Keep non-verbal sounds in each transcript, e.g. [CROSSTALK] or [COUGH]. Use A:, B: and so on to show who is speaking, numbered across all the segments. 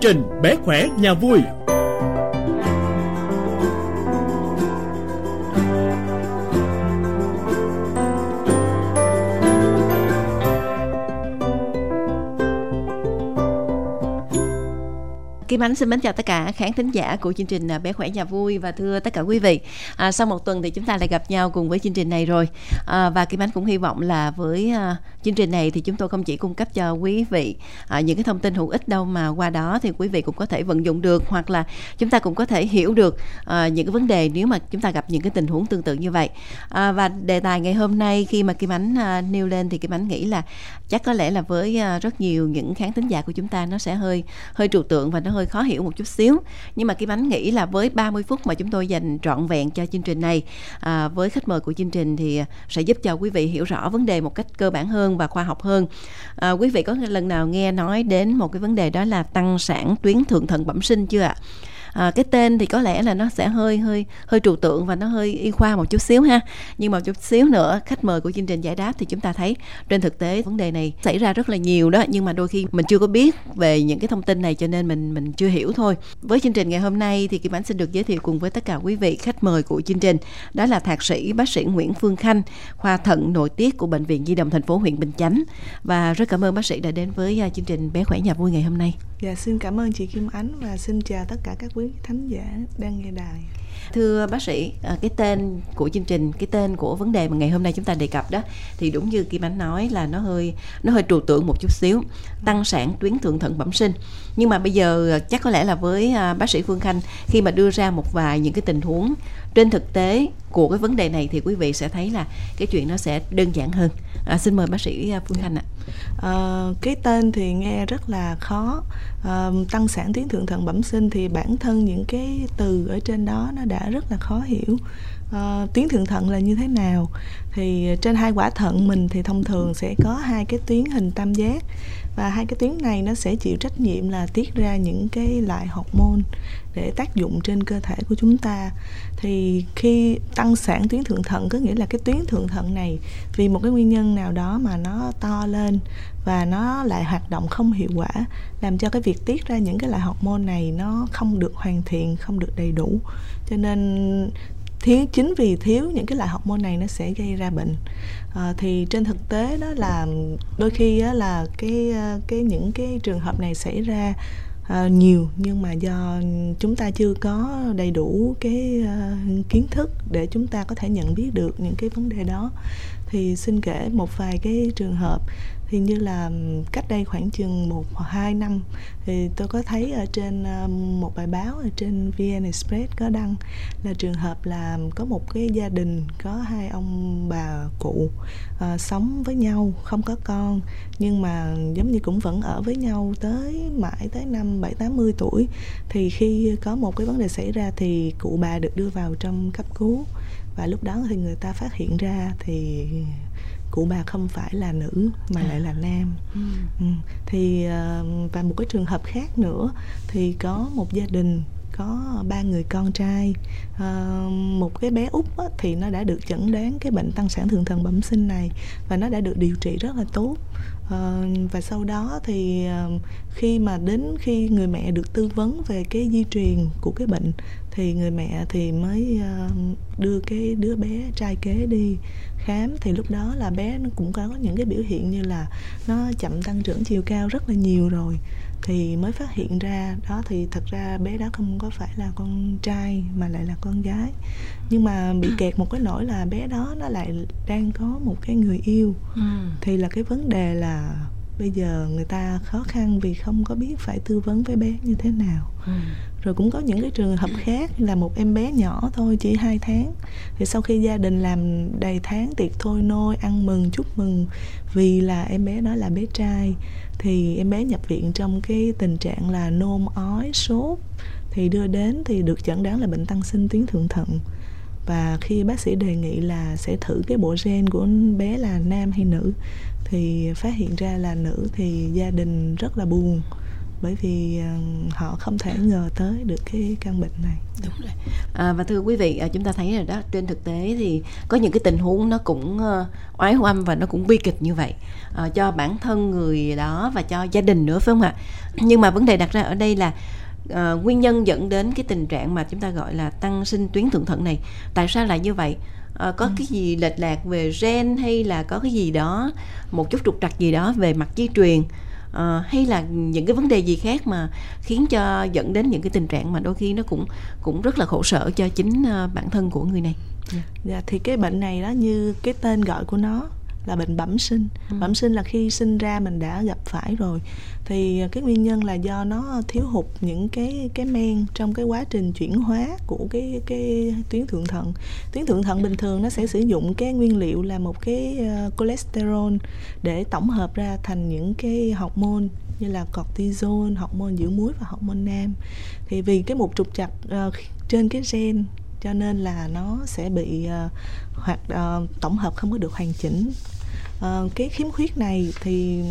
A: trình Bé khỏe nhà vui.
B: Kim Ánh xin mến chào tất cả khán thính giả của chương trình à, Bé Khỏe Nhà Vui và thưa tất cả quý vị. À, sau một tuần thì chúng ta lại gặp nhau cùng với chương trình này rồi. À, và Kim Ánh cũng hy vọng là với à, chương trình này thì chúng tôi không chỉ cung cấp cho quý vị à, những cái thông tin hữu ích đâu mà qua đó thì quý vị cũng có thể vận dụng được hoặc là chúng ta cũng có thể hiểu được à, những cái vấn đề nếu mà chúng ta gặp những cái tình huống tương tự như vậy. À, và đề tài ngày hôm nay khi mà Kim Ánh à, nêu lên thì Kim Ánh nghĩ là chắc có lẽ là với à, rất nhiều những khán thính giả của chúng ta nó sẽ hơi hơi trừu tượng và nó hơi hơi khó hiểu một chút xíu nhưng mà Kim Ánh nghĩ là với 30 phút mà chúng tôi dành trọn vẹn cho chương trình này à, với khách mời của chương trình thì sẽ giúp cho quý vị hiểu rõ vấn đề một cách cơ bản hơn và khoa học hơn. À, quý vị có lần nào nghe nói đến một cái vấn đề đó là tăng sản tuyến thượng thận bẩm sinh chưa ạ? à, Ờ, cái tên thì có lẽ là nó sẽ hơi hơi hơi trừu tượng và nó hơi y khoa một chút xíu ha. Nhưng mà chút xíu nữa, khách mời của chương trình giải đáp thì chúng ta thấy trên thực tế vấn đề này xảy ra rất là nhiều đó. Nhưng mà đôi khi mình chưa có biết về những cái thông tin này cho nên mình mình chưa hiểu thôi. Với chương trình ngày hôm nay thì Kim Ánh xin được giới thiệu cùng với tất cả quý vị khách mời của chương trình, đó là thạc sĩ bác sĩ Nguyễn Phương Khanh, khoa thận nội tiết của bệnh viện Di động thành phố huyện Bình Chánh. Và rất cảm ơn bác sĩ đã đến với à, chương trình bé khỏe nhà vui ngày hôm nay.
C: Dạ xin cảm ơn chị Kim Ánh và xin chào tất cả các quý thánh giả đang nghe đài.
B: Thưa bác sĩ à, cái tên của chương trình cái tên của vấn đề mà ngày hôm nay chúng ta đề cập đó thì đúng như kim ánh nói là nó hơi nó hơi trừu tượng một chút xíu tăng sản tuyến thượng thận bẩm sinh. Nhưng mà bây giờ à, chắc có lẽ là với à, bác sĩ phương khanh khi mà đưa ra một vài những cái tình huống trên thực tế của cái vấn đề này thì quý vị sẽ thấy là cái chuyện nó sẽ đơn giản hơn. À, xin mời bác sĩ phương khanh ạ.
C: à, Ờ, cái tên thì nghe rất là khó. À, tăng sản tuyến thượng thận bẩm sinh thì bản thân những cái từ ở trên đó nó đã rất là khó hiểu. Ờ, à, tuyến thượng thận là như thế nào? Thì trên hai quả thận mình thì thông thường sẽ có hai cái tuyến hình tam giác và hai cái tuyến này nó sẽ chịu trách nhiệm là tiết ra những cái loại hormone để tác dụng trên cơ thể của chúng ta. Thì khi tăng sản tuyến thượng thận, có nghĩa là cái tuyến thượng thận này vì một cái nguyên nhân nào đó mà nó to lên và nó lại hoạt động không hiệu quả, làm cho cái việc tiết ra những cái loại hormone này nó không được hoàn thiện, không được đầy đủ. Cho nên thiếu chính vì thiếu những cái loại học môn này nó sẽ gây ra bệnh. À, thì trên thực tế đó là đôi khi đó là cái ờ, cái những cái trường hợp này xảy ra à, nhiều nhưng mà do chúng ta chưa có đầy đủ cái uh, kiến thức để chúng ta có thể nhận biết được những cái vấn đề đó. Thì xin kể một vài cái trường hợp thì như là cách đây khoảng chừng một hoặc hai năm thì tôi có thấy ở trên một bài báo ở trên VN Express có đăng là trường hợp là có một cái gia đình có hai ông bà cụ à, sống với nhau không có con nhưng mà giống như cũng vẫn ở với nhau tới mãi tới năm bảy tám mươi tuổi. Thì khi có một cái vấn đề xảy ra thì cụ bà được đưa vào trong cấp cứu và lúc đó thì người ta phát hiện ra thì cụ bà không phải là nữ mà lại là nam. Ừ. Ừ. thì ờ, và một cái trường hợp khác nữa thì có một gia đình có ba người con trai. À, một cái bé út á, thì nó đã được chẩn đoán cái bệnh tăng sản thượng thận bẩm sinh này và nó đã được điều trị rất là tốt. À, và sau đó thì à, khi mà đến khi người mẹ được tư vấn về cái di truyền của cái bệnh thì người mẹ thì mới à, đưa cái đứa bé trai kế đi khám thì lúc đó là bé nó cũng có những cái biểu hiện như là nó chậm tăng trưởng chiều cao rất là nhiều rồi. Thì mới phát hiện ra đó thì thật ra bé đó không có phải là con trai mà lại là con gái. Nhưng mà bị kẹt một cái nỗi là bé đó nó lại đang có một cái người yêu. Ừ. thì là cái vấn đề là bây giờ người ta khó khăn vì không có biết phải tư vấn với bé như thế nào. Ừ. rồi cũng có những cái trường hợp khác là một em bé nhỏ thôi chỉ hai tháng. Thì sau khi gia đình làm đầy tháng tiệc thôi nôi ăn mừng chúc mừng vì là em bé đó là bé trai thì em bé nhập viện trong cái tình trạng là nôn ói sốt. Thì đưa đến thì được chẩn đoán là bệnh tăng sinh tuyến thượng thận và khi bác sĩ đề nghị là sẽ thử cái bộ gen của bé là nam hay nữ thì phát hiện ra là nữ thì gia đình rất là buồn. Bởi vì họ không thể ngờ tới được cái căn bệnh này.
B: Đúng rồi. À, và thưa quý vị à, chúng ta thấy rồi đó trên thực tế thì có những cái tình huống nó cũng ờ, oái oăm và nó cũng bi kịch như vậy à, cho bản thân người đó và cho gia đình nữa phải không ạ? Nhưng mà vấn đề đặt ra ở đây là uh, nguyên nhân dẫn đến cái tình trạng mà chúng ta gọi là tăng sinh tuyến thượng thận này tại sao lại như vậy à, có ừ. cái gì lệch lạc về gen hay là có cái gì đó một chút trục trặc gì đó về mặt di truyền à, hay là những cái vấn đề gì khác mà khiến cho dẫn đến những cái tình trạng mà đôi khi nó cũng cũng rất là khổ sở cho chính bản thân của người này.
C: Dạ thì cái bệnh này đó như cái tên gọi của nó là bệnh bẩm sinh ừ. bẩm sinh là khi sinh ra mình đã gặp phải rồi thì cái nguyên nhân là do nó thiếu hụt những cái cái men trong cái quá trình chuyển hóa của cái cái tuyến thượng thận tuyến thượng thận bình thường nó sẽ sử dụng cái nguyên liệu là một cái uh, cholesterol để tổng hợp ra thành những cái hormone như là cortisol, hormone giữ muối và hormone nam. Thì vì cái một trục trặc uh, trên cái gen cho nên là nó sẽ bị uh, hoặc uh, tổng hợp không có được hoàn chỉnh uh, cái khiếm khuyết này thì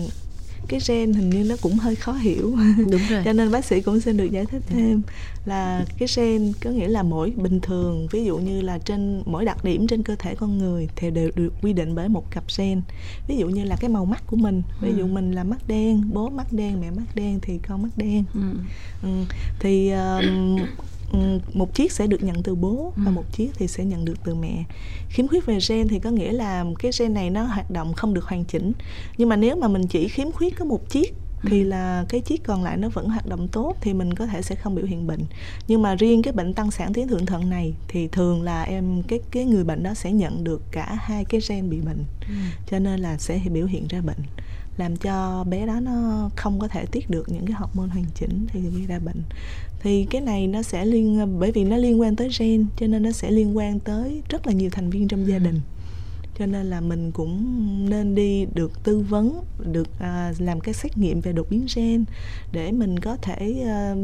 C: cái gen hình như nó cũng hơi khó hiểu
B: đúng rồi [LAUGHS]
C: cho nên bác sĩ cũng xin được giải thích thêm là cái gen có nghĩa là mỗi bình thường ví dụ như là trên mỗi đặc điểm trên cơ thể con người thì đều được quy định bởi một cặp gen ví dụ như là cái màu mắt của mình ví dụ ừ. mình là mắt đen bố mắt đen mẹ mắt đen thì con mắt đen ừ. Ừ. thì uh, một chiếc sẽ được nhận từ bố và ừ. một chiếc thì sẽ nhận được từ mẹ khiếm khuyết về gen thì có nghĩa là cái gen này nó hoạt động không được hoàn chỉnh nhưng mà nếu mà mình chỉ khiếm khuyết có một chiếc thì ừ. là cái chiếc còn lại nó vẫn hoạt động tốt thì mình có thể sẽ không biểu hiện bệnh nhưng mà riêng cái bệnh tăng sản tuyến thượng thận này thì thường là em cái cái người bệnh đó sẽ nhận được cả hai cái gen bị bệnh ừ. cho nên là sẽ biểu hiện ra bệnh làm cho bé đó nó không có thể tiết được những cái hormone hoàn chỉnh thì gây ra bệnh. Thì cái này nó sẽ liên bởi vì nó liên quan tới gen cho nên nó sẽ liên quan tới rất là nhiều thành viên trong gia đình cho nên là mình cũng nên đi được tư vấn được à, làm cái xét nghiệm về đột biến gen để mình có thể à,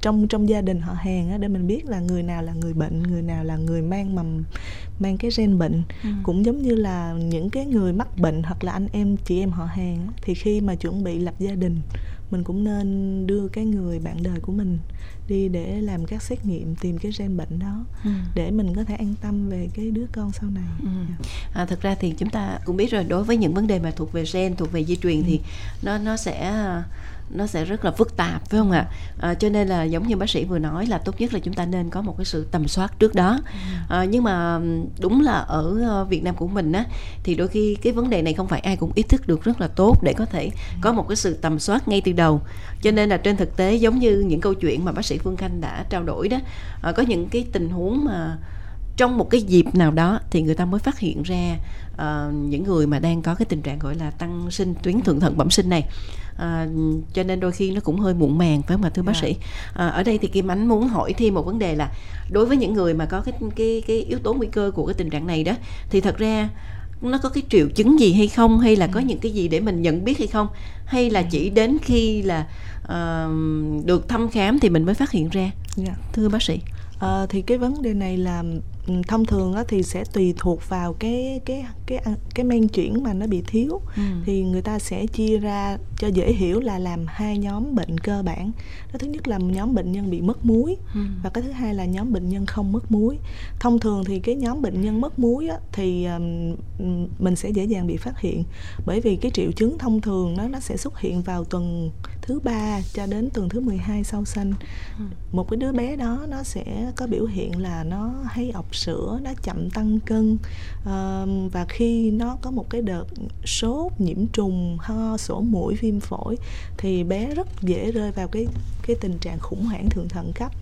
C: trong trong gia đình họ hàng á, để mình biết là người nào là người bệnh người nào là người mang mầm mang cái gen bệnh ừ. cũng giống như là những cái người mắc bệnh hoặc là anh em chị em họ hàng á, thì khi mà chuẩn bị lập gia đình mình cũng nên đưa cái người bạn đời của mình đi để làm các xét nghiệm tìm cái gen bệnh đó ừ. để mình có thể an tâm về cái đứa con sau này. Ừ.
B: À, thực ra thì chúng ta cũng biết rồi đối với những vấn đề mà thuộc về gen thuộc về di truyền ừ. thì nó nó sẽ nó sẽ rất là phức tạp phải không ạ à, cho nên là giống như bác sĩ vừa nói là tốt nhất là chúng ta nên có một cái sự tầm soát trước đó à, nhưng mà đúng là ở ờ, Việt Nam của mình á thì đôi khi cái vấn đề này không phải ai cũng ý thức được rất là tốt để có thể có một cái sự tầm soát ngay từ đầu cho nên là trên thực tế giống như những câu chuyện mà bác sĩ Phương Khanh đã trao đổi đó à, có những cái tình huống mà trong một cái dịp nào đó thì người ta mới phát hiện ra uh, những người mà đang có cái tình trạng gọi là tăng sinh tuyến thượng thận bẩm sinh này à, cho nên đôi khi nó cũng hơi muộn màng phải không ạ thưa bác dạ. sĩ à, ở đây thì kim ánh muốn hỏi thêm một vấn đề là đối với những người mà có cái cái cái yếu tố nguy cơ của cái tình trạng này đó thì thật ra nó có cái triệu chứng gì hay không hay là có ừ. những cái gì để mình nhận biết hay không hay là ừ. chỉ đến khi là uh, được thăm khám thì mình mới phát hiện ra yeah. Dạ. thưa bác sĩ
C: uh, thì cái vấn đề này là thông thường á, thì sẽ tùy thuộc vào cái cái cái cái men chuyển mà nó bị thiếu ừ. thì người ta sẽ chia ra cho dễ hiểu là làm hai nhóm bệnh cơ bản đó thứ nhất là nhóm bệnh nhân bị mất muối ừ. và cái thứ hai là nhóm bệnh nhân không mất muối thông thường thì cái nhóm bệnh nhân mất muối á, thì um, mình sẽ dễ dàng bị phát hiện bởi vì cái triệu chứng thông thường nó nó sẽ xuất hiện vào tuần thứ ba cho đến tuần thứ 12 sau sanh ừ. một cái đứa bé đó nó sẽ có biểu hiện là nó hay ọc sữa nó chậm tăng cân à, và khi nó có một cái đợt sốt nhiễm trùng ho sổ mũi viêm phổi thì bé rất dễ rơi vào cái cái tình trạng khủng hoảng thượng thận cấp.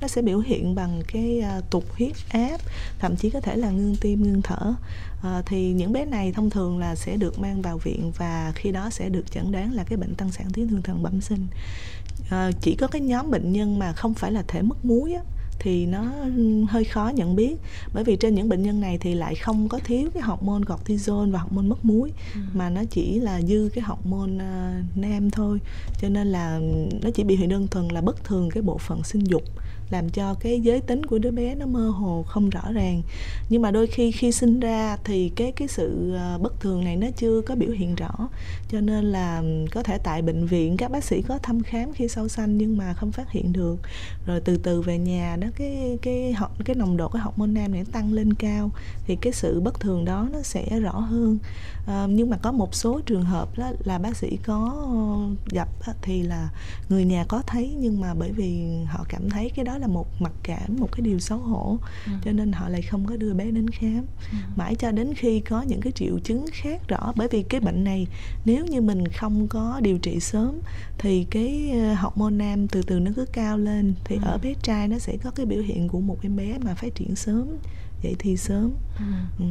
C: Nó sẽ biểu hiện bằng cái à, tụt huyết áp thậm chí có thể là ngưng tim ngưng thở. À, thì những bé này thông thường là sẽ được mang vào viện và khi đó sẽ được chẩn đoán là cái bệnh tăng sản tuyến thượng thận bẩm sinh. À, chỉ có cái nhóm bệnh nhân mà không phải là thể mất muối á, thì nó hơi khó nhận biết. Bởi vì trên những bệnh nhân này thì lại không có thiếu cái hormone cortisol và hormone mất muối ừ. mà nó chỉ là dư cái hormone uh, nam thôi. Cho nên là nó chỉ bị hiện đơn thuần là bất thường cái bộ phận sinh dục làm cho cái giới tính của đứa bé nó mơ hồ không rõ ràng. Nhưng mà đôi khi khi sinh ra thì cái cái sự ờ, bất thường này nó chưa có biểu hiện rõ. Cho nên là có thể tại bệnh viện các bác sĩ có thăm khám khi sau sanh nhưng mà không phát hiện được. Rồi từ từ về nhà đó cái cái học cái nồng độ cái hormone nam này tăng lên cao thì cái sự bất thường đó nó sẽ rõ hơn. À, nhưng mà có một số trường hợp đó là bác sĩ có ờ, gặp thì là người nhà có thấy nhưng mà bởi vì họ cảm thấy cái đó là một mặc cảm một cái điều xấu hổ ừ. cho nên họ lại không có đưa bé đến khám ừ. mãi cho đến khi có những cái triệu chứng khác rõ bởi vì cái bệnh này nếu như mình không có điều trị sớm thì cái ờ, hormone nam từ từ nó cứ cao lên thì ừ. ở bé trai nó sẽ có cái biểu hiện của một em bé mà phát triển sớm vậy thì sớm ừ.
B: Ừ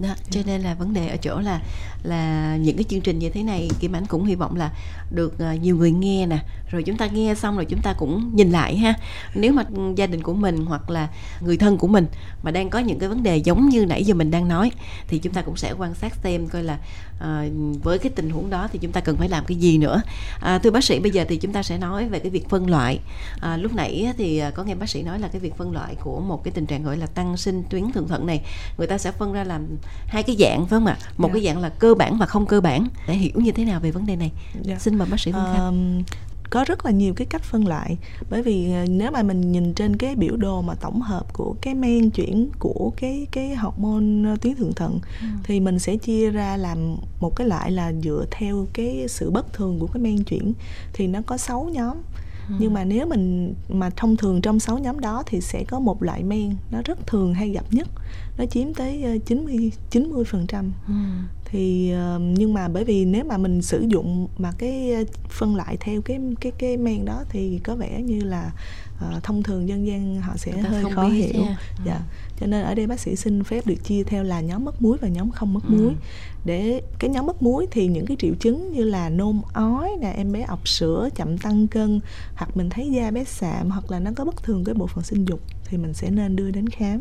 B: đó cho nên là vấn đề ở chỗ là là những cái chương trình như thế này kim ánh cũng hy vọng là được uh, nhiều người nghe nè. Rồi chúng ta nghe xong rồi chúng ta cũng nhìn lại ha. Nếu mà gia đình của mình hoặc là người thân của mình mà đang có những cái vấn đề giống như nãy giờ mình đang nói thì chúng ta cũng sẽ quan sát xem coi là uh, với cái tình huống đó thì chúng ta cần phải làm cái gì nữa. Uh, thưa bác sĩ bây giờ thì chúng ta sẽ nói về cái việc phân loại. Uh, lúc nãy thì có nghe bác sĩ nói là cái việc phân loại của một cái tình trạng gọi là tăng sinh tuyến thượng thận này người ta sẽ phân ra làm hai cái dạng phải không ạ một yeah. Dạ. cái dạng là cơ bản và không cơ bản để hiểu như thế nào về vấn đề này yeah. Dạ. xin mời bác sĩ Phương Khanh
C: có rất là nhiều cái cách phân loại bởi vì ờ, nếu mà mình nhìn trên cái biểu đồ mà tổng hợp của cái men chuyển của cái cái hormone ờ, tuyến thượng thận ừ. thì mình sẽ chia ra làm một cái loại là dựa theo cái sự bất thường của cái men chuyển thì nó có 6 nhóm ừ. nhưng mà nếu mình mà thông thường trong 6 nhóm đó thì sẽ có một loại men nó rất thường hay gặp nhất nó chiếm tới 90 ờ, 90 phần trăm ừ. thì nhưng mà bởi vì nếu mà mình sử dụng mà cái ờ, phân lại theo cái cái cái men đó thì có vẻ như là uh, thông thường dân gian họ sẽ hơi khó hiểu. dạ. Ừ. cho nên ở đây bác sĩ xin phép được chia theo là nhóm mất muối và nhóm không mất ừ. muối. Để cái nhóm mất muối thì những cái triệu chứng như là nôn ói nè em bé ọc sữa chậm tăng cân hoặc mình thấy da bé sạm hoặc là nó có bất thường cái bộ phận sinh dục thì mình sẽ nên đưa đến khám.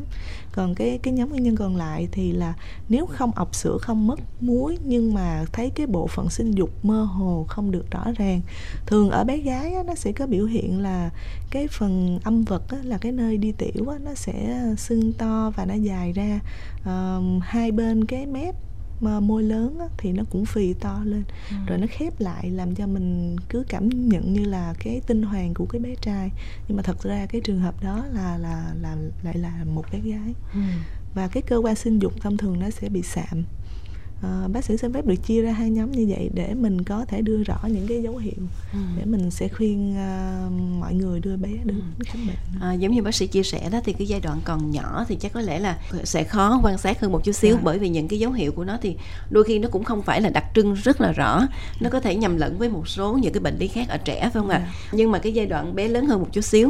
C: Còn cái cái nhóm nguyên nhân còn lại thì là nếu không ọc sữa không mất muối nhưng mà thấy cái bộ phận sinh dục mơ hồ không được rõ ràng thường ở bé gái á, nó sẽ có biểu hiện là cái phần âm vật á, là cái nơi đi tiểu á, nó sẽ sưng to và nó dài ra. Uh, hai bên cái mép mà môi lớn á, thì nó cũng phì to lên. Ừ. rồi nó khép lại làm cho mình cứ cảm nhận như là cái tinh hoàng của cái bé trai. Nhưng mà thật ra cái trường hợp đó là là là lại là một bé gái. Ừ. và cái cơ quan sinh dục thông thường nó sẽ bị sạm à, bác sĩ xin phép được chia ra hai nhóm như vậy để mình có thể đưa rõ những cái dấu hiệu ừ. để mình sẽ khuyên uh, mọi người đưa bé đến ừ. khám bệnh
B: à, giống như bác sĩ chia sẻ đó thì cái giai đoạn còn nhỏ thì chắc có lẽ là sẽ khó quan sát hơn một chút xíu à. bởi vì những cái dấu hiệu của nó thì đôi khi nó cũng không phải là đặc trưng rất là rõ nó có thể nhầm lẫn với một số những cái bệnh lý khác ở trẻ phải không ạ à? nhưng mà cái giai đoạn bé lớn hơn một chút xíu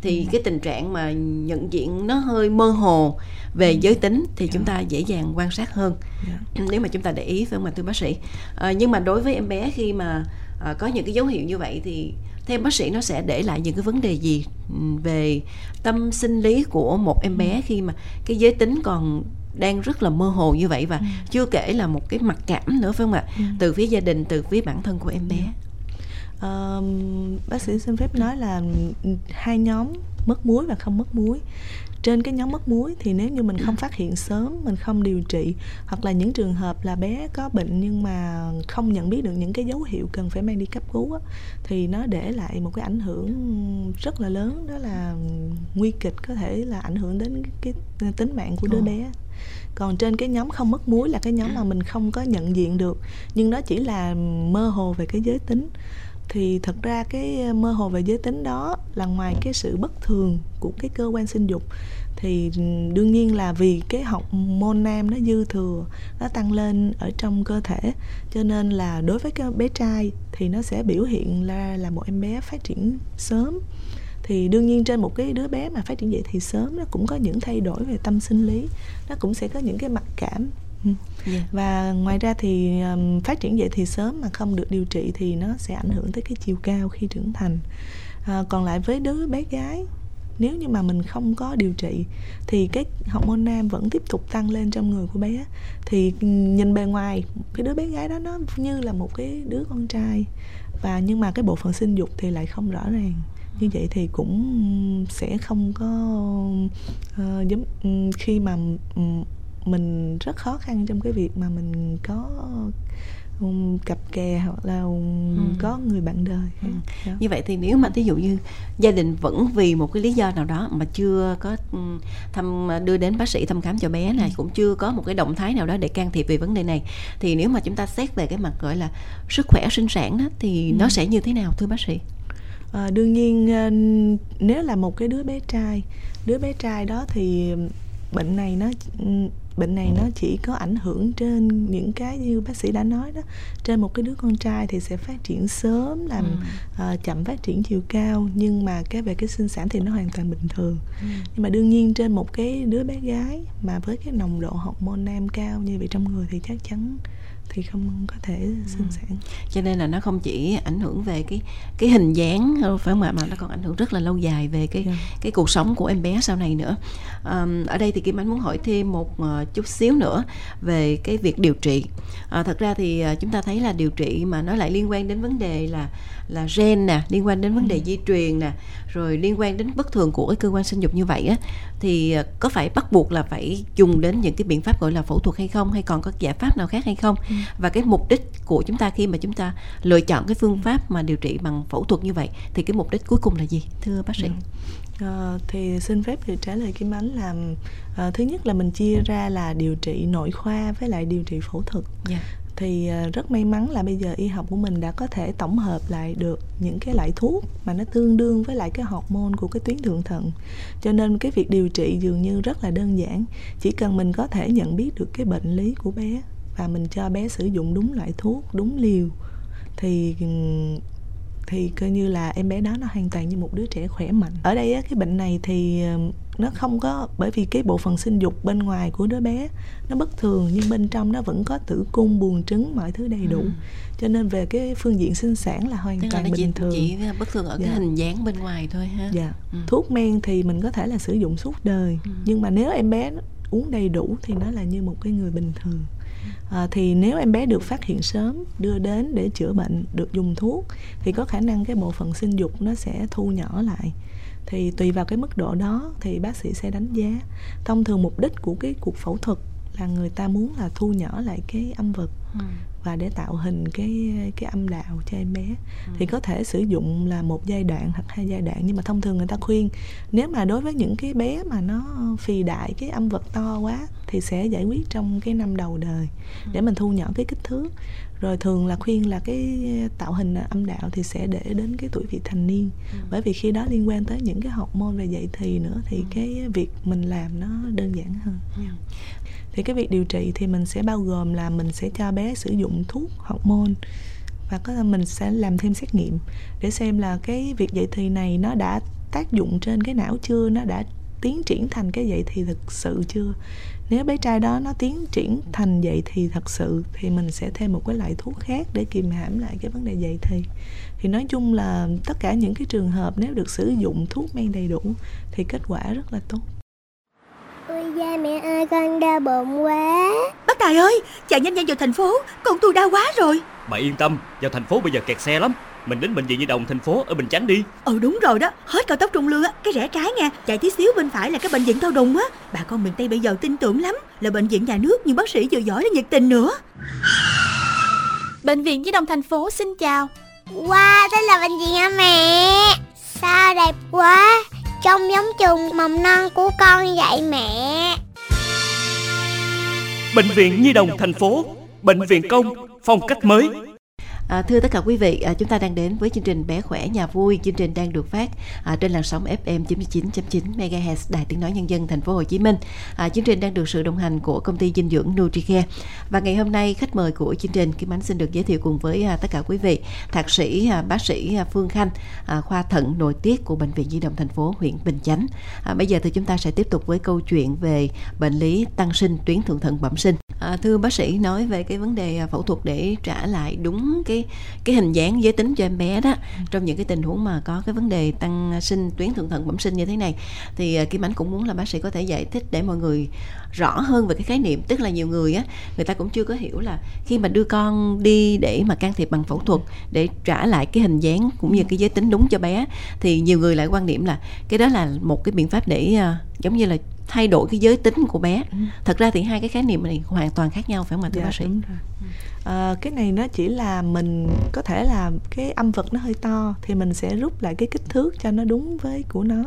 B: thì ừ. cái tình trạng mà nhận diện nó hơi mơ hồ về ừ. giới tính thì yeah. chúng ta dễ dàng quan sát hơn yeah. nếu mà chúng ta để ý phải không ạ thưa bác sĩ à, nhưng mà đối với em bé khi mà à, có những cái dấu hiệu như vậy thì theo bác sĩ nó sẽ để lại những cái vấn đề gì về tâm sinh lý của một em bé khi mà cái giới tính còn đang rất là mơ hồ như vậy và ừ. chưa kể là một cái mặc cảm nữa phải không ạ ừ. từ phía gia đình từ phía bản thân của em bé
C: uh, bác sĩ xin phép nói là hai nhóm mất muối và không mất muối. Trên cái nhóm mất muối thì nếu như mình không phát hiện sớm mình không điều trị hoặc là những trường hợp là bé có bệnh nhưng mà không nhận biết được những cái dấu hiệu cần phải mang đi cấp cứu á, thì nó để lại một cái ảnh hưởng rất là lớn đó là nguy kịch có thể là ảnh hưởng đến cái tính mạng của đứa bé. Còn trên cái nhóm không mất muối là cái nhóm mà mình không có nhận diện được nhưng nó chỉ là mơ hồ về cái giới tính thì thật ra cái ờ, mơ hồ về giới tính đó là ngoài cái sự bất thường của cái cơ quan sinh dục, thì ừ, đương nhiên là vì cái học môn nam nó dư thừa, nó tăng lên ở trong cơ thể, cho nên là đối với cái bé trai thì nó sẽ biểu hiện là là một em bé phát triển sớm. Thì đương nhiên trên một cái đứa bé mà phát triển dậy thì sớm nó cũng có những thay đổi về tâm sinh lý, nó cũng sẽ có những cái mặc cảm. Yeah. Ừ. Dạ. và ngoài ra thì um, phát triển dậy thì sớm mà không được điều trị thì nó sẽ ảnh hưởng tới cái chiều cao khi trưởng thành à, còn lại với đứa bé gái nếu như mà mình không có điều trị thì cái hormone nam vẫn tiếp tục tăng lên trong người của bé thì nhìn bề ngoài cái đứa bé gái đó nó như là một cái đứa con trai và nhưng mà cái bộ phận sinh dục thì lại không rõ ràng như vậy thì cũng sẽ không có uh, giống um, khi mà um, mình rất khó khăn trong cái việc mà mình có um, cặp kè hoặc là ừ. có người bạn đời ừ.
B: Như vậy thì nếu mà ví dụ như gia đình vẫn vì một cái lý do nào đó mà chưa có thăm đưa đến bác sĩ thăm khám cho bé này ừ. cũng chưa có một cái động thái nào đó để can thiệp về vấn đề này thì nếu mà chúng ta xét về cái mặt gọi là sức khỏe sinh sản đó thì ừ. nó sẽ như thế nào thưa bác sĩ
C: à, đương nhiên nếu là một cái đứa bé trai đứa bé trai đó thì bệnh này nó bệnh này nó chỉ có ảnh hưởng trên những cái như bác sĩ đã nói đó trên một cái đứa con trai thì sẽ phát triển sớm làm ừ. uh, chậm phát triển chiều cao nhưng mà cái về cái sinh sản thì nó hoàn toàn bình thường ừ. nhưng mà đương nhiên trên một cái đứa bé gái mà với cái nồng độ hormone nam cao như vậy trong người thì chắc chắn thì không có thể sinh ừ. sản
B: cho nên là nó không chỉ ảnh hưởng về cái cái hình dáng phải không ạ mà nó còn ảnh hưởng rất là lâu dài về cái yeah. Dạ. cái cuộc sống của em bé sau này nữa um, ở đây thì kim anh muốn hỏi thêm một uh, chút xíu nữa về cái việc điều trị uh, thật ra thì uh, chúng ta thấy là điều trị mà nó lại liên quan đến vấn đề là là gen nè liên quan đến vấn đề ừ. di truyền nè rồi liên quan đến bất thường của cái cơ quan sinh dục như vậy á thì ờ, có phải bắt buộc là phải dùng đến những cái biện pháp gọi là phẫu thuật hay không hay còn có giải pháp nào khác hay không ừ. và cái mục đích của chúng ta khi mà chúng ta lựa chọn cái phương pháp mà điều trị bằng phẫu thuật như vậy thì cái mục đích cuối cùng là gì thưa bác sĩ ừ.
C: À, thì xin phép được trả lời Kim Ánh là à, thứ nhất là mình chia ra là điều trị nội khoa với lại điều trị phẫu thuật. Yeah. Thì à, rất may mắn là bây giờ y học của mình đã có thể tổng hợp lại được những cái loại thuốc mà nó tương đương với lại cái hormone của cái tuyến thượng thận. Cho nên cái việc điều trị dường như rất là đơn giản chỉ cần mình có thể nhận biết được cái bệnh lý của bé và mình cho bé sử dụng đúng loại thuốc đúng liều thì thì coi như là em bé đó nó hoàn toàn như một đứa trẻ khỏe mạnh. Ở đây á, cái bệnh này thì nó không có bởi vì cái bộ phận sinh dục bên ngoài của đứa bé nó bất thường nhưng bên trong nó vẫn có tử cung buồng trứng mọi thứ đầy đủ ừ. cho nên về cái phương diện sinh sản là hoàn Tức toàn là bình
B: chỉ,
C: thường
B: chỉ bất thường ở dạ. cái hình dáng bên ngoài thôi ha
C: dạ ừ. thuốc men thì mình có thể là sử dụng suốt đời ừ. nhưng mà nếu em bé uống đầy đủ thì nó là như một cái người bình thường à, thì nếu em bé được phát hiện sớm đưa đến để chữa bệnh được dùng thuốc thì có khả năng cái bộ phận sinh dục nó sẽ thu nhỏ lại thì tùy vào cái mức độ đó thì bác sĩ sẽ đánh giá thông thường mục đích của cái cuộc phẫu thuật là người ta muốn là thu nhỏ lại cái âm vật ừ. và để tạo hình cái cái âm đạo cho em bé ừ. thì có thể sử dụng là một giai đoạn hoặc hai giai đoạn nhưng mà thông thường người ta khuyên nếu mà đối với những cái bé mà nó phì đại cái âm vật to quá thì sẽ giải quyết trong cái năm đầu đời ừ. để mình thu nhỏ cái kích thước rồi thường là khuyên là cái tạo hình âm đạo thì sẽ để đến cái tuổi vị thành niên ừ. bởi vì khi đó liên quan tới những cái học môn về dạy thì nữa thì ừ. cái việc mình làm nó đơn giản hơn ừ. thì cái việc điều trị thì mình sẽ bao gồm là mình sẽ cho bé sử dụng thuốc học môn và có mình sẽ làm thêm xét nghiệm để xem là cái việc dạy thì này nó đã tác dụng trên cái não chưa nó đã tiến triển thành cái dạy thì thực sự chưa? Nếu bé trai đó nó tiến triển thành vậy thì thật sự thì mình sẽ thêm một cái loại thuốc khác để kìm hãm lại cái vấn đề dậy thì. Thì nói chung là tất cả những cái trường hợp nếu được sử dụng thuốc men đầy đủ thì kết quả rất là tốt.
D: Ôi da mẹ ơi con đau bụng quá.
E: Bác tài ơi chạy nhanh nhanh vào thành phố. Con tôi đau quá rồi.
A: Bà yên tâm vào thành phố bây giờ kẹt xe lắm mình đến bệnh viện nhi đồng thành phố ở Bình Chánh đi.
E: Ừ đúng rồi đó. Hết cao tốc Trung Lương á. Cái rẽ trái nha Chạy tí xíu bên phải là cái bệnh viện Thao Đùng á. Bà con miền Tây bây giờ tin tưởng lắm Là bệnh viện nhà nước nhưng bác sĩ vừa giỏi lại nhiệt tình nữa.
F: Bệnh viện Nhi đồng thành phố xin chào.
D: Wow đây là bệnh viện hả mẹ? Sao đẹp quá. Trông giống trường mầm non của con vậy mẹ.
A: Bệnh viện Nhi đồng thành phố. Bệnh viện công Phong cách mới
B: À, thưa tất cả quý vị, à, chúng ta đang đến với chương trình Bé khỏe nhà vui. Chương trình đang được phát à, trên làn sóng FM 99.9 MHz Đài Tiếng nói Nhân dân Thành phố Hồ Chí Minh. À, chương trình đang được sự đồng hành của công ty dinh dưỡng Nutricare. Và ngày hôm nay khách mời của chương trình Kim Ánh xin được giới thiệu cùng với à, tất cả quý vị thạc sĩ à, bác sĩ à, Phương Khanh, à, khoa thận nội tiết của bệnh viện Di động thành phố huyện Bình Chánh. À, bây giờ thì chúng ta sẽ tiếp tục với câu chuyện về bệnh lý tăng sinh tuyến thượng thận bẩm sinh. À, thưa bác sĩ nói về cái vấn đề à, phẫu thuật để trả lại đúng cái cái cái hình dáng giới tính cho em bé đó. Trong những cái tình huống mà có cái vấn đề tăng sinh, tuyến thượng thận bẩm sinh như thế này, thì à, Kim Ánh cũng muốn là bác sĩ có thể giải thích để mọi người rõ hơn về cái khái niệm. Tức là nhiều người á, người ta cũng chưa có hiểu là khi mà đưa con đi để mà can thiệp bằng phẫu thuật, để trả lại cái hình dáng cũng như cái giới tính đúng cho bé, thì nhiều người lại quan niệm là cái đó là một cái biện pháp để à, giống như là thay đổi cái giới tính của bé ừ. thật ra thì hai cái khái niệm này hoàn toàn khác nhau phải không ạ thưa dạ, bác sĩ đúng rồi.
C: À, cái này nó chỉ là mình có thể là cái âm vật nó hơi to thì mình sẽ rút lại cái kích thước cho nó đúng với của nó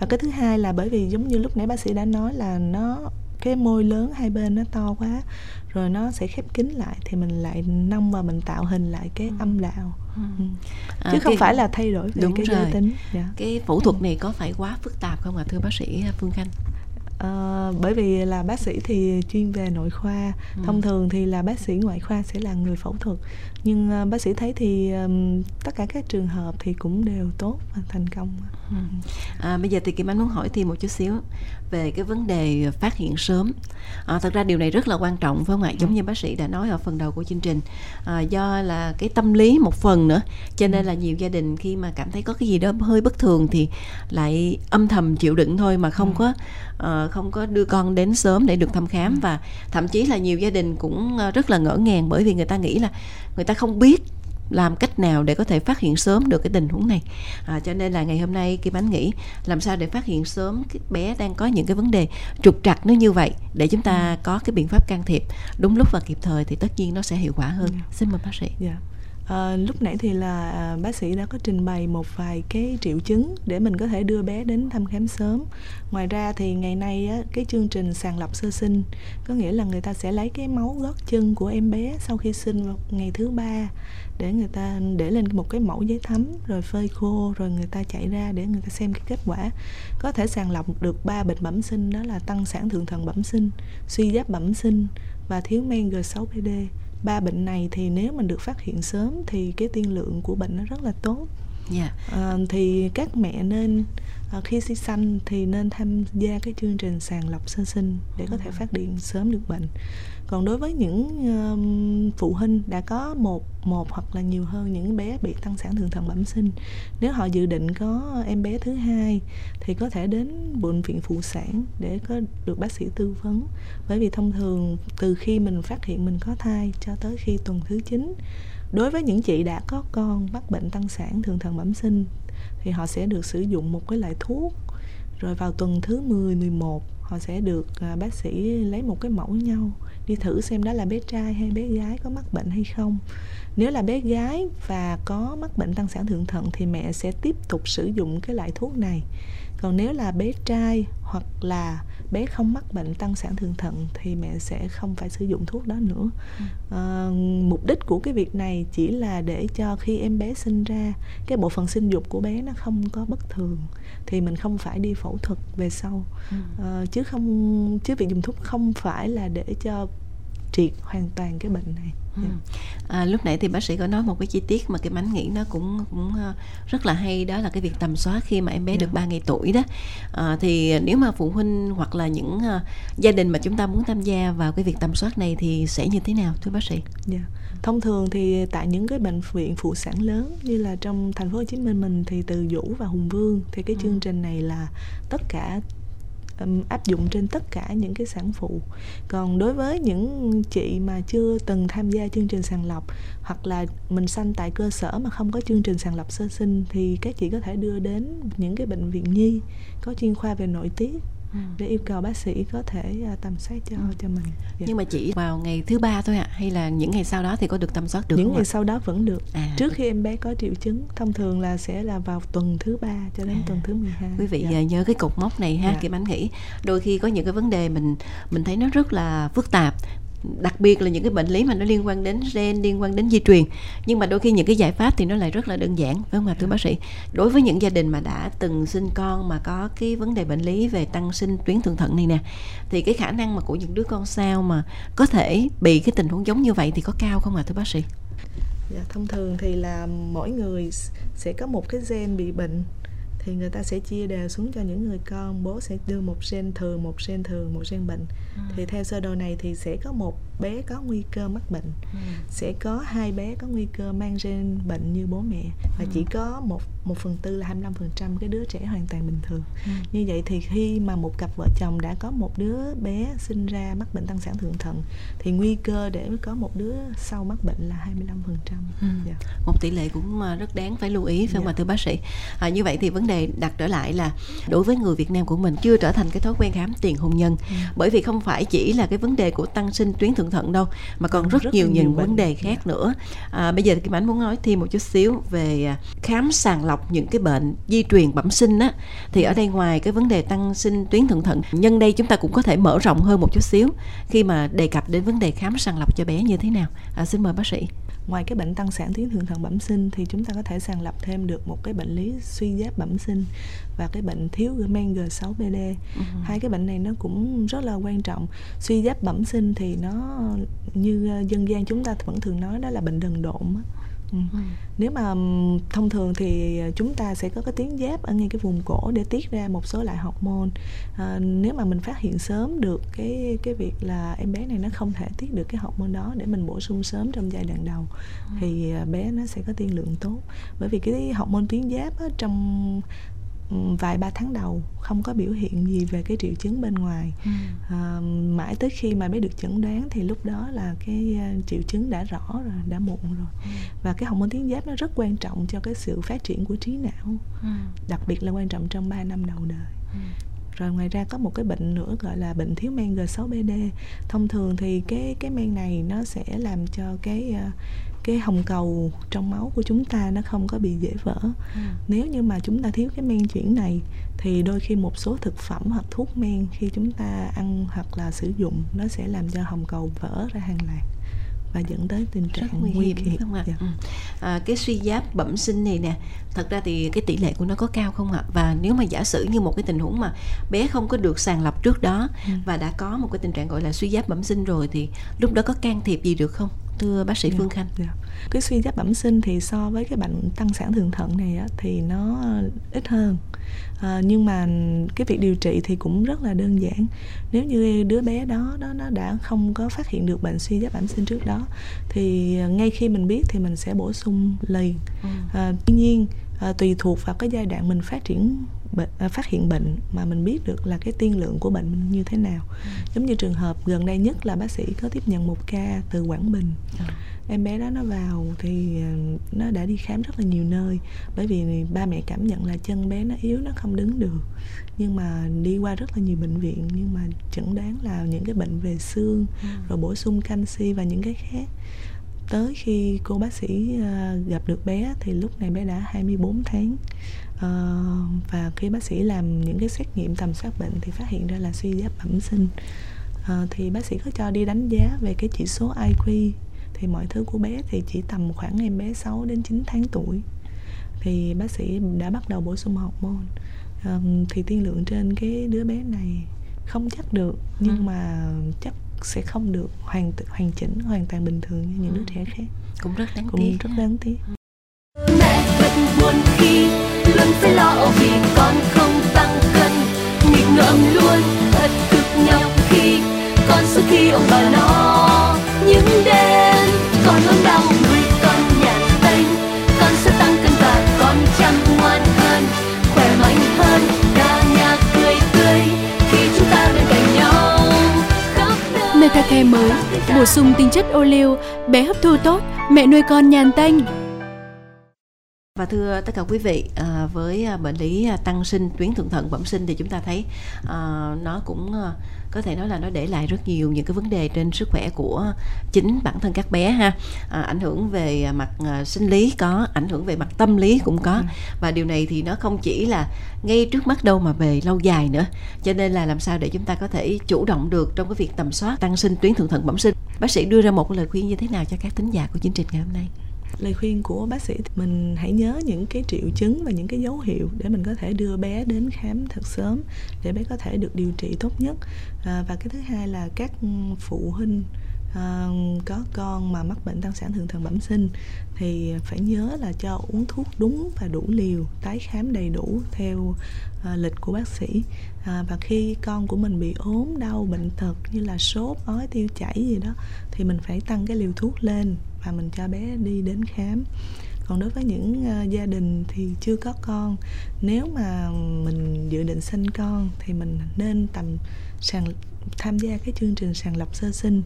C: và cái thứ hai là bởi vì giống như lúc nãy bác sĩ đã nói là nó cái môi lớn hai bên nó to quá rồi nó sẽ khép kín lại thì mình lại nông và mình tạo hình lại cái âm đạo ừ. Ừ. À, chứ không phải là thay đổi về đúng cái rồi. giới tính
B: dạ. cái phẫu thuật này có phải quá phức tạp không ạ thưa bác sĩ Phương Khanh
C: À, bởi vì là bác sĩ thì chuyên về nội khoa ừ. thông thường thì là bác sĩ ngoại khoa sẽ là người phẫu thuật nhưng uh, bác sĩ thấy thì um, tất cả các trường hợp thì cũng đều tốt và thành công
B: ừ. à, bây giờ thì kim anh muốn hỏi thêm một chút xíu về cái vấn đề phát hiện sớm à, thật ra điều này rất là quan trọng phải không ạ giống như bác sĩ đã nói ở phần đầu của chương trình à, do là cái tâm lý một phần nữa cho nên là nhiều gia đình khi mà cảm thấy có cái gì đó hơi bất thường thì lại âm thầm chịu đựng thôi mà không ừ. có uh, không có đưa con đến sớm để được thăm khám ừ. và thậm chí là nhiều gia đình cũng rất là ngỡ ngàng bởi vì người ta nghĩ là người ta không biết làm cách nào để có thể phát hiện sớm được cái tình huống này à, cho nên là ngày hôm nay Kim Ánh nghĩ làm sao để phát hiện sớm cái bé đang có những cái vấn đề trục trặc nó như vậy để chúng ta ừ. có cái biện pháp can thiệp đúng lúc và kịp thời thì tất nhiên nó sẽ hiệu quả hơn ừ. xin mời bác sĩ
C: yeah. À, lúc nãy thì là à, bác sĩ đã có trình bày một vài cái triệu chứng để mình có thể đưa bé đến thăm khám sớm. Ngoài ra thì ngày nay á, cái chương trình sàng lọc sơ sinh có nghĩa là người ta sẽ lấy cái máu gót chân của em bé sau khi sinh vào ngày thứ ba để người ta để lên một cái mẫu giấy thấm rồi phơi khô rồi người ta chạy ra để người ta xem cái kết quả có thể sàng lọc được ba bệnh bẩm sinh đó là tăng sản thượng thận bẩm sinh suy giáp bẩm sinh và thiếu men G6PD ba bệnh này thì nếu mình được phát hiện sớm thì cái tiên lượng của bệnh nó rất là tốt yeah. Dạ. à, thì các mẹ nên à, khi sinh sanh thì nên tham gia cái chương trình sàng lọc sơ sinh để có thể phát hiện sớm được bệnh. Còn đối với những uh, phụ huynh đã có một một hoặc là nhiều hơn những bé bị tăng sản thượng thận bẩm sinh nếu họ dự định có em bé thứ hai thì có thể đến bệnh viện phụ sản để có được bác sĩ tư vấn. Bởi vì thông thường từ khi mình phát hiện mình có thai cho tới khi tuần thứ 9 đối với những chị đã có con mắc bệnh tăng sản thượng thận bẩm sinh thì họ sẽ được sử dụng một cái loại thuốc. Rồi vào tuần thứ 10, 11 họ sẽ được à, bác sĩ lấy một cái mẫu nhau đi thử xem đó là bé trai hay bé gái có mắc bệnh hay không. Nếu là bé gái và có mắc bệnh tăng sản thượng thận thì mẹ sẽ tiếp tục sử dụng cái loại thuốc này. Còn nếu là bé trai hoặc là bé không mắc bệnh tăng sản thượng thận thì mẹ sẽ không phải sử dụng thuốc đó nữa. À, mục đích của cái việc này chỉ là để cho khi em bé sinh ra cái bộ phận sinh dục của bé nó không có bất thường thì mình không phải đi phẫu thuật về sau. À, chứ không chứ việc dùng thuốc không phải là để cho triệt hoàn toàn cái bệnh này
B: ừ. à, lúc nãy thì bác sĩ có nói một cái chi tiết mà cái mánh nghĩ nó cũng cũng ờ, rất là hay đó là cái việc tầm soát khi mà em bé yeah. được 3 ngày tuổi đó à, thì nếu mà phụ huynh hoặc là những uh, gia đình mà chúng ta muốn tham gia vào cái việc tầm soát này thì sẽ như thế nào thưa bác sĩ? Yeah.
C: Dạ. Thông thường thì tại những cái bệnh viện phụ sản lớn như là trong thành phố Hồ Chí Minh mình thì từ Vũ và Hùng Vương thì cái ừ. chương trình này là tất cả áp dụng trên tất cả những cái sản phụ. Còn đối với những chị mà chưa từng tham gia chương trình sàng lọc hoặc là mình sanh tại cơ sở mà không có chương trình sàng lọc sơ sinh thì các chị có thể đưa đến những cái bệnh viện nhi có chuyên khoa về nội tiết. Ừ. để yêu cầu bác sĩ có thể uh, tầm soát cho ừ. cho mình.
B: Dạ. Nhưng mà chỉ vào ngày thứ ba thôi ạ, à? hay là những ngày sau đó thì có được tầm soát được
C: Những ngày à? sau đó vẫn được. À. Trước khi em bé có triệu chứng, thông thường là sẽ là vào tuần thứ ba cho đến à. tuần thứ 12.
B: Quý vị dạ. nhớ cái cột mốc này ha, dạ. Kim Ánh nghĩ đôi khi có những cái vấn đề mình mình thấy nó rất là phức tạp đặc biệt là những cái bệnh lý mà nó liên quan đến gen liên quan đến di truyền. Nhưng mà đôi khi những cái giải pháp thì nó lại rất là đơn giản phải không ạ thưa bác sĩ? Đối với những gia đình mà đã từng sinh con mà có cái vấn đề bệnh lý về tăng sinh tuyến thượng thận này nè thì cái khả năng mà của những đứa con sao mà có thể bị cái tình huống giống như vậy thì có cao không ạ thưa bác sĩ?
C: Dạ, thông thường thì là mỗi người sẽ có một cái gen bị bệnh thì người ta sẽ chia đều xuống cho những người con bố sẽ đưa một gen thường một gen thường một gen bệnh ừ. thì theo sơ đồ này thì sẽ có một bé có nguy cơ mắc bệnh ừ. sẽ có hai bé có nguy cơ mang gen bệnh như bố mẹ và ừ. chỉ có một một phần tư là 25 phần trăm cái đứa trẻ hoàn toàn bình thường ừ. như vậy thì khi mà một cặp vợ chồng đã có một đứa bé sinh ra mắc bệnh tăng sản thượng thận thì nguy cơ để có một đứa sau mắc bệnh là 25 phần trăm ừ.
B: Dạ. một tỷ lệ cũng à, rất đáng phải lưu ý phải không. Dạ. thưa bác sĩ à, như vậy thì vấn đề đặt trở lại là đối với người Việt Nam của mình chưa trở thành cái thói quen khám tiền hôn nhân ừ. bởi vì không phải chỉ là cái vấn đề của tăng sinh tuyến thượng thận đâu mà còn rất, rất nhiều những vấn đề khác. Dạ. nữa à, bây giờ thì Kim Ánh muốn nói thêm một chút xíu về à, khám sàng lọc những cái bệnh di truyền bẩm sinh á thì ở đây ngoài cái vấn đề tăng sinh tuyến thượng thận nhân đây chúng ta cũng có thể mở rộng hơn một chút xíu khi mà đề cập đến vấn đề khám sàng lọc cho bé như thế nào à, xin mời bác sĩ
C: ngoài cái bệnh tăng sản tuyến thượng thận bẩm sinh thì chúng ta có thể sàng lọc thêm được một cái bệnh lý suy giáp bẩm sinh và cái bệnh thiếu men G6PD uh-huh. Ừ. hai cái bệnh này nó cũng rất là quan trọng suy giáp bẩm sinh thì nó như dân gian chúng ta vẫn thường nói đó là bệnh đần độn Ừ. ừ. Nếu mà thông thường thì chúng ta sẽ có cái tuyến giáp ở ngay cái vùng cổ để tiết ra một số loại hormone. À, nếu mà mình phát hiện sớm được cái cái việc là em bé này nó không thể tiết được cái hormone đó để mình bổ sung sớm trong giai đoạn đầu ừ. thì à, bé nó sẽ có tiên lượng tốt. Bởi vì cái hormone tuyến giáp á, trong vài ba tháng đầu không có biểu hiện gì về cái triệu chứng bên ngoài ừ. à, mãi tới khi mà bé được chẩn đoán thì lúc đó là cái uh, triệu chứng đã rõ rồi đã muộn rồi ừ. và cái hồng môn tuyến giáp nó rất quan trọng cho cái sự phát triển của trí não ừ. đặc biệt là quan trọng trong 3 năm đầu đời ừ. rồi ngoài ra có một cái bệnh nữa gọi là bệnh thiếu men G6PD thông thường thì cái cái men này nó sẽ làm cho cái uh, cái hồng cầu trong máu của chúng ta nó không có bị dễ vỡ ừ. nếu như mà chúng ta thiếu cái men chuyển này thì đôi khi một số thực phẩm hoặc thuốc men khi chúng ta ăn hoặc là sử dụng nó sẽ làm cho hồng cầu vỡ ra hàng loạt và dẫn tới tình trạng nguy, nguy hiểm,
B: không ạ? Dạ. Ừ. À, cái suy giáp bẩm sinh này nè, thật ra thì cái tỷ lệ của nó có cao không ạ? Và nếu mà giả sử như một cái tình huống mà bé không có được sàng lọc trước đó ừ. và đã có một cái tình trạng gọi là suy giáp bẩm sinh rồi thì lúc đó có can thiệp gì được không? Thưa bác sĩ yeah, dạ, Phương Khanh? Yeah.
C: Dạ. Cái suy giáp bẩm sinh thì so với cái bệnh tăng sản thượng thận này á, thì nó ít hơn. À, nhưng mà cái việc điều trị thì cũng rất là đơn giản. Nếu như đứa bé đó đó nó đã không có phát hiện được bệnh suy giáp bẩm sinh trước đó thì ngay khi mình biết thì mình sẽ bổ sung liền. Ừ. À, tuy nhiên à, tùy thuộc vào cái giai đoạn mình phát triển bệnh à, phát hiện bệnh mà mình biết được là cái tiên lượng của bệnh như thế nào ừ. giống như trường hợp gần đây nhất là bác sĩ có tiếp nhận một ca từ quảng bình ừ. em bé đó nó vào thì nó đã đi khám rất là nhiều nơi bởi vì ba mẹ cảm nhận là chân bé nó yếu nó không đứng được nhưng mà đi qua rất là nhiều bệnh viện nhưng mà chẩn đoán là những cái bệnh về xương ừ. rồi bổ sung canxi và những cái khác tới khi cô bác sĩ uh, gặp được bé thì lúc này bé đã 24 tháng. Uh, và khi bác sĩ làm những cái xét nghiệm tầm soát bệnh thì phát hiện ra là suy giáp bẩm sinh. Uh, thì bác sĩ có cho đi đánh giá về cái chỉ số IQ thì mọi thứ của bé thì chỉ tầm khoảng em bé 6 đến 9 tháng tuổi. Thì bác sĩ đã bắt đầu bổ sung hormone. Um, thì tiên lượng trên cái đứa bé này không chắc được nhưng ừ. mà chắc sẽ không được hoàn hoàn chỉnh hoàn toàn bình thường như những đứa ừ. trẻ khác.
B: Cũng rất đáng
C: cũng
B: tiếc.
C: rất đáng tiếc.
G: Mẹ thật buồn khi luôn phải lo vì con không tăng cân. Nghịch ngợm luôn thật cực nhọc khi con suốt khi ông bà lo những đêm con ốm đau nuôi con nhàn tênh con sẽ tăng cân và con chăm ngoan hơn khỏe mạnh hơn. Cả nhà cười tươi khi chúng ta bên cạnh
F: Metacare mới bổ sung tinh chất ô liu bé hấp thu tốt mẹ nuôi con nhàn tanh.
B: và thưa tất cả quý vị à, với à, bệnh lý à, tăng sinh tuyến thượng thận bẩm sinh thì chúng ta thấy à, nó cũng à, có thể nói là nó để lại rất nhiều những cái vấn đề trên sức khỏe của chính bản thân các bé ha. À, ảnh hưởng về mặt sinh lý có ảnh hưởng về mặt tâm lý cũng có. Ừ. và điều này thì nó không chỉ là ngay trước mắt đâu mà về lâu dài nữa. Cho nên là làm sao để chúng ta có thể chủ động được trong cái việc tầm soát tăng sinh tuyến thượng thận bẩm sinh. Bác sĩ đưa ra một lời khuyên như thế nào cho các thính giả của chương trình ngày hôm nay
C: lời khuyên của bác sĩ thì mình hãy nhớ những cái triệu chứng và những cái dấu hiệu để mình có thể đưa bé đến khám thật sớm để bé có thể được điều trị tốt nhất. À, và cái thứ hai là các phụ huynh à, có con mà mắc bệnh tăng sản thượng thận bẩm sinh thì phải nhớ là cho uống thuốc đúng và đủ liều tái khám đầy đủ theo à, lịch của bác sĩ. À, và khi con của mình bị ốm đau bệnh tật như là sốt ói tiêu chảy gì đó thì mình phải tăng cái liều thuốc lên và mình cho bé đi đến khám. Còn đối với những uh, gia đình thì chưa có con nếu mà mình dự định sinh con thì mình nên tầm sàng tham gia cái chương trình sàng lọc sơ sinh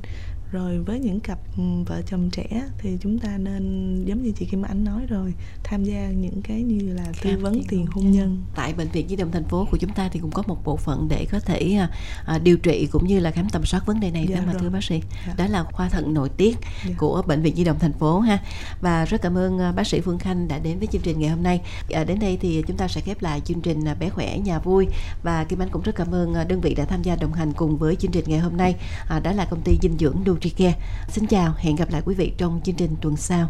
C: rồi với những cặp ừ, vợ chồng trẻ thì chúng ta nên giống như chị Kim Anh nói rồi tham gia những cái như là tư vấn tiền hôn nhân.
B: tại bệnh viện Nhi đồng thành phố của chúng ta thì cũng có một bộ phận để có thể à, à, điều trị cũng như là khám tầm soát vấn đề này
C: Dạ
B: đó mà
C: rồi.
B: thưa bác sĩ.
C: Dạ.
B: đó là khoa thận nội tiết
C: Dạ.
B: của bệnh viện Nhi đồng thành phố ha. Và rất cảm ơn à, bác sĩ Phương Khanh đã đến với chương trình ngày hôm nay. À, đến đây thì chúng ta sẽ khép lại chương trình bé khỏe nhà vui. Và Kim Anh cũng rất cảm ơn đơn vị đã tham gia đồng hành cùng với chương trình ngày hôm nay. À, đó là công ty dinh dưỡng Nutricare xin chào hẹn gặp lại quý vị trong chương trình tuần sau.